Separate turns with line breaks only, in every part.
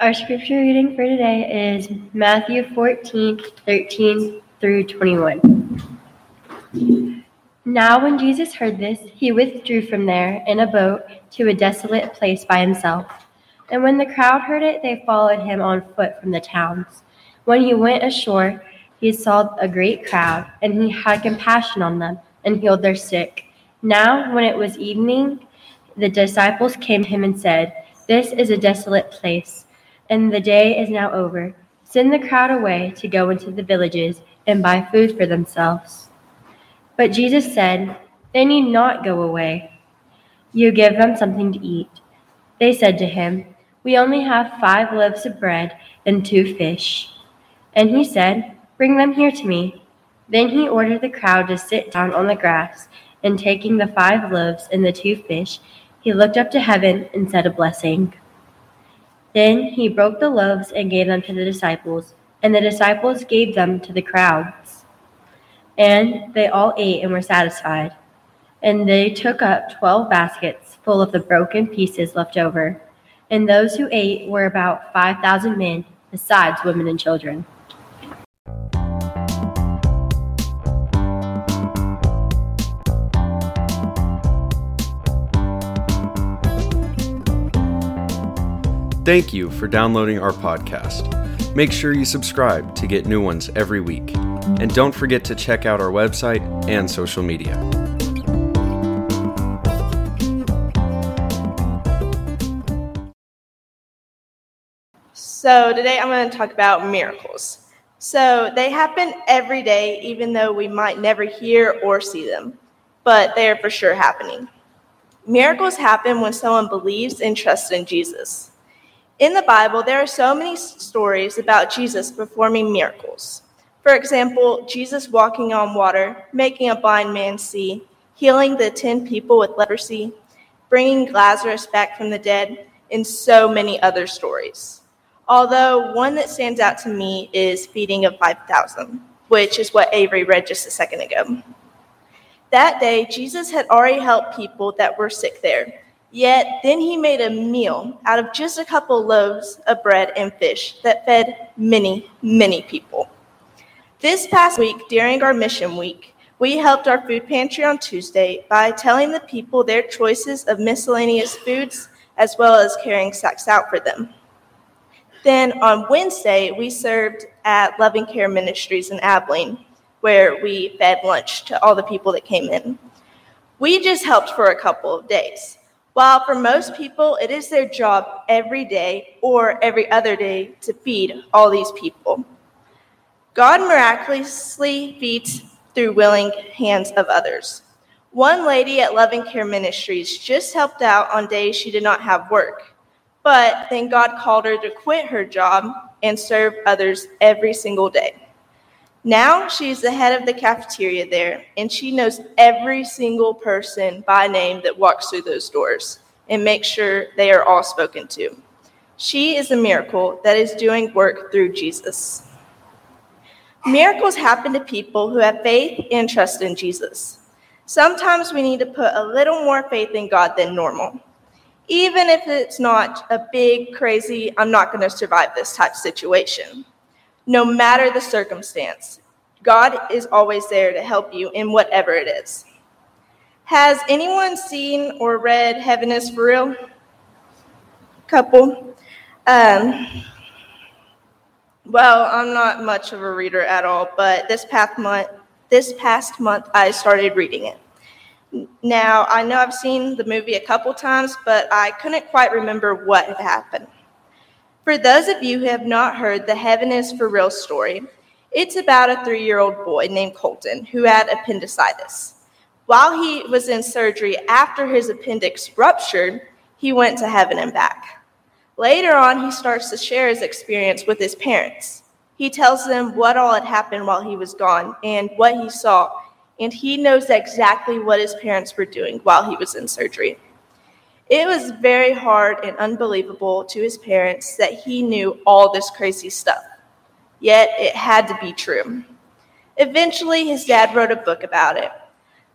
Our scripture reading for today is Matthew 14, 13 through 21. Now, when Jesus heard this, he withdrew from there in a boat to a desolate place by himself. And when the crowd heard it, they followed him on foot from the towns. When he went ashore, he saw a great crowd, and he had compassion on them and healed their sick. Now, when it was evening, the disciples came to him and said, This is a desolate place, and the day is now over. Send the crowd away to go into the villages and buy food for themselves. But Jesus said, They need not go away. You give them something to eat. They said to him, We only have five loaves of bread and two fish. And he said, Bring them here to me. Then he ordered the crowd to sit down on the grass, and taking the five loaves and the two fish, he looked up to heaven and said a blessing. Then he broke the loaves and gave them to the disciples, and the disciples gave them to the crowds. And they all ate and were satisfied. And they took up twelve baskets full of the broken pieces left over. And those who ate were about five thousand men, besides women and children.
Thank you for downloading our podcast. Make sure you subscribe to get new ones every week. And don't forget to check out our website and social media.
So, today I'm going to talk about miracles. So, they happen every day, even though we might never hear or see them, but they are for sure happening. Miracles happen when someone believes and trusts in Jesus. In the Bible, there are so many stories about Jesus performing miracles. For example, Jesus walking on water, making a blind man see, healing the 10 people with leprosy, bringing Lazarus back from the dead, and so many other stories. Although one that stands out to me is feeding of 5,000, which is what Avery read just a second ago. That day, Jesus had already helped people that were sick there Yet then he made a meal out of just a couple loaves of bread and fish that fed many, many people. This past week, during our mission week, we helped our food pantry on Tuesday by telling the people their choices of miscellaneous foods as well as carrying sacks out for them. Then on Wednesday, we served at Loving Care Ministries in Abilene, where we fed lunch to all the people that came in. We just helped for a couple of days. While for most people, it is their job every day or every other day to feed all these people. God miraculously feeds through willing hands of others. One lady at Loving Care Ministries just helped out on days she did not have work, but then God called her to quit her job and serve others every single day. Now she is the head of the cafeteria there, and she knows every single person by name that walks through those doors and makes sure they are all spoken to. She is a miracle that is doing work through Jesus. Miracles happen to people who have faith and trust in Jesus. Sometimes we need to put a little more faith in God than normal. Even if it's not a big, crazy, I'm not going to survive this type situation no matter the circumstance. God is always there to help you in whatever it is. Has anyone seen or read Heaven is for Real? Couple. Um, well, I'm not much of a reader at all, but this past month, this past month, I started reading it. Now, I know I've seen the movie a couple times, but I couldn't quite remember what had happened. For those of you who have not heard the Heaven is for Real story, it's about a three year old boy named Colton who had appendicitis. While he was in surgery after his appendix ruptured, he went to heaven and back. Later on, he starts to share his experience with his parents. He tells them what all had happened while he was gone and what he saw, and he knows exactly what his parents were doing while he was in surgery. It was very hard and unbelievable to his parents that he knew all this crazy stuff. Yet it had to be true. Eventually, his dad wrote a book about it.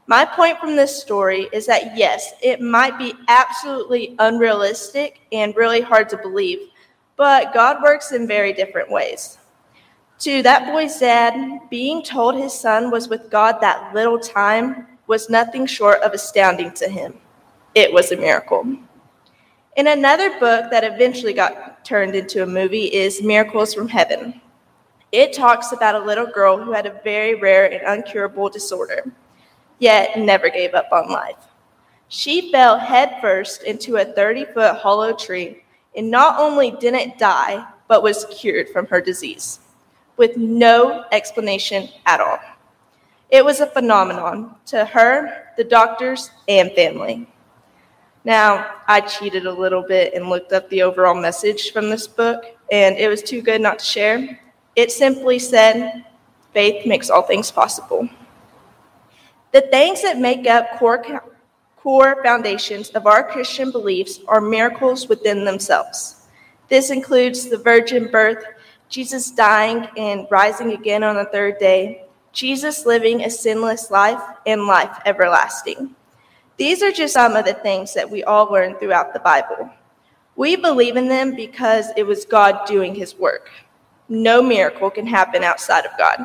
My point from this story is that yes, it might be absolutely unrealistic and really hard to believe, But God works in very different ways. To that boy's dad, being told his son was with God that little time was nothing short of astounding to him. It was a miracle. In another book that eventually got turned into a movie is Miracles from Heaven. It talks about a little girl who had a very rare and uncurable disorder, yet never gave up on life. She fell headfirst into a 30 foot hollow tree and not only didn't die, but was cured from her disease with no explanation at all. It was a phenomenon to her, the doctors, and family. Now, I cheated a little bit and looked up the overall message from this book, and it was too good not to share. It simply said, Faith makes all things possible. The things that make up core, core foundations of our Christian beliefs are miracles within themselves. This includes the virgin birth, Jesus dying and rising again on the third day, Jesus living a sinless life, and life everlasting. These are just some of the things that we all learn throughout the Bible. We believe in them because it was God doing his work. No miracle can happen outside of God.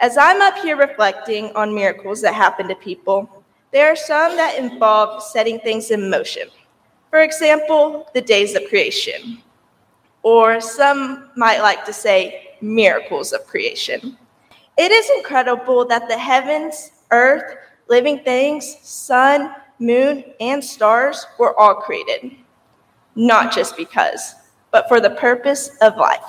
As I'm up here reflecting on miracles that happen to people, there are some that involve setting things in motion. For example, the days of creation, or some might like to say miracles of creation. It is incredible that the heavens, earth, living things, sun, moon, and stars were all created, not just because, but for the purpose of life.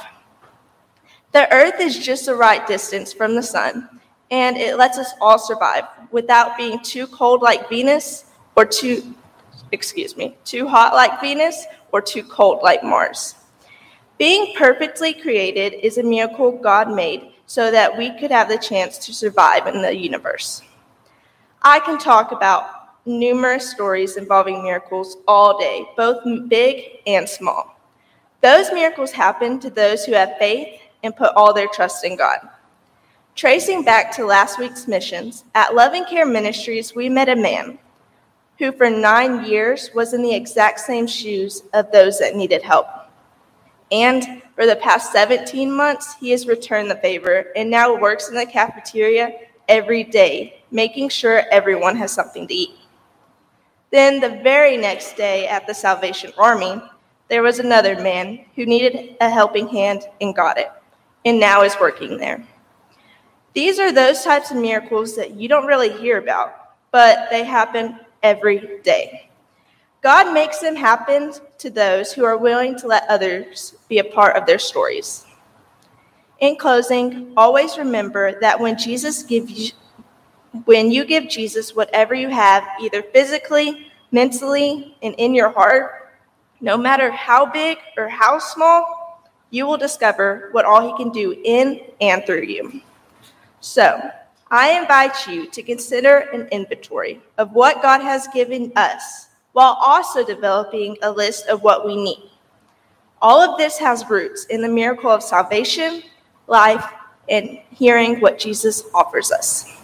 The earth is just the right distance from the sun, and it lets us all survive without being too cold like Venus or too, excuse me, too hot like Venus or too cold like Mars. Being perfectly created is a miracle God made so that we could have the chance to survive in the universe. I can talk about numerous stories involving miracles all day, both big and small. Those miracles happen to those who have faith and put all their trust in God. Tracing back to last week's missions, at Loving Care Ministries, we met a man who, for nine years, was in the exact same shoes of those that needed help. And for the past 17 months, he has returned the favor and now works in the cafeteria every day, making sure everyone has something to eat. Then, the very next day at the Salvation Army, there was another man who needed a helping hand and got it, and now is working there. These are those types of miracles that you don't really hear about, but they happen every day. God makes them happen to those who are willing to let others be a part of their stories. In closing, always remember that when Jesus gives you, when you give Jesus whatever you have, either physically, mentally, and in your heart, no matter how big or how small, you will discover what all he can do in and through you. So, I invite you to consider an inventory of what God has given us while also developing a list of what we need. All of this has roots in the miracle of salvation life, and hearing what Jesus offers us.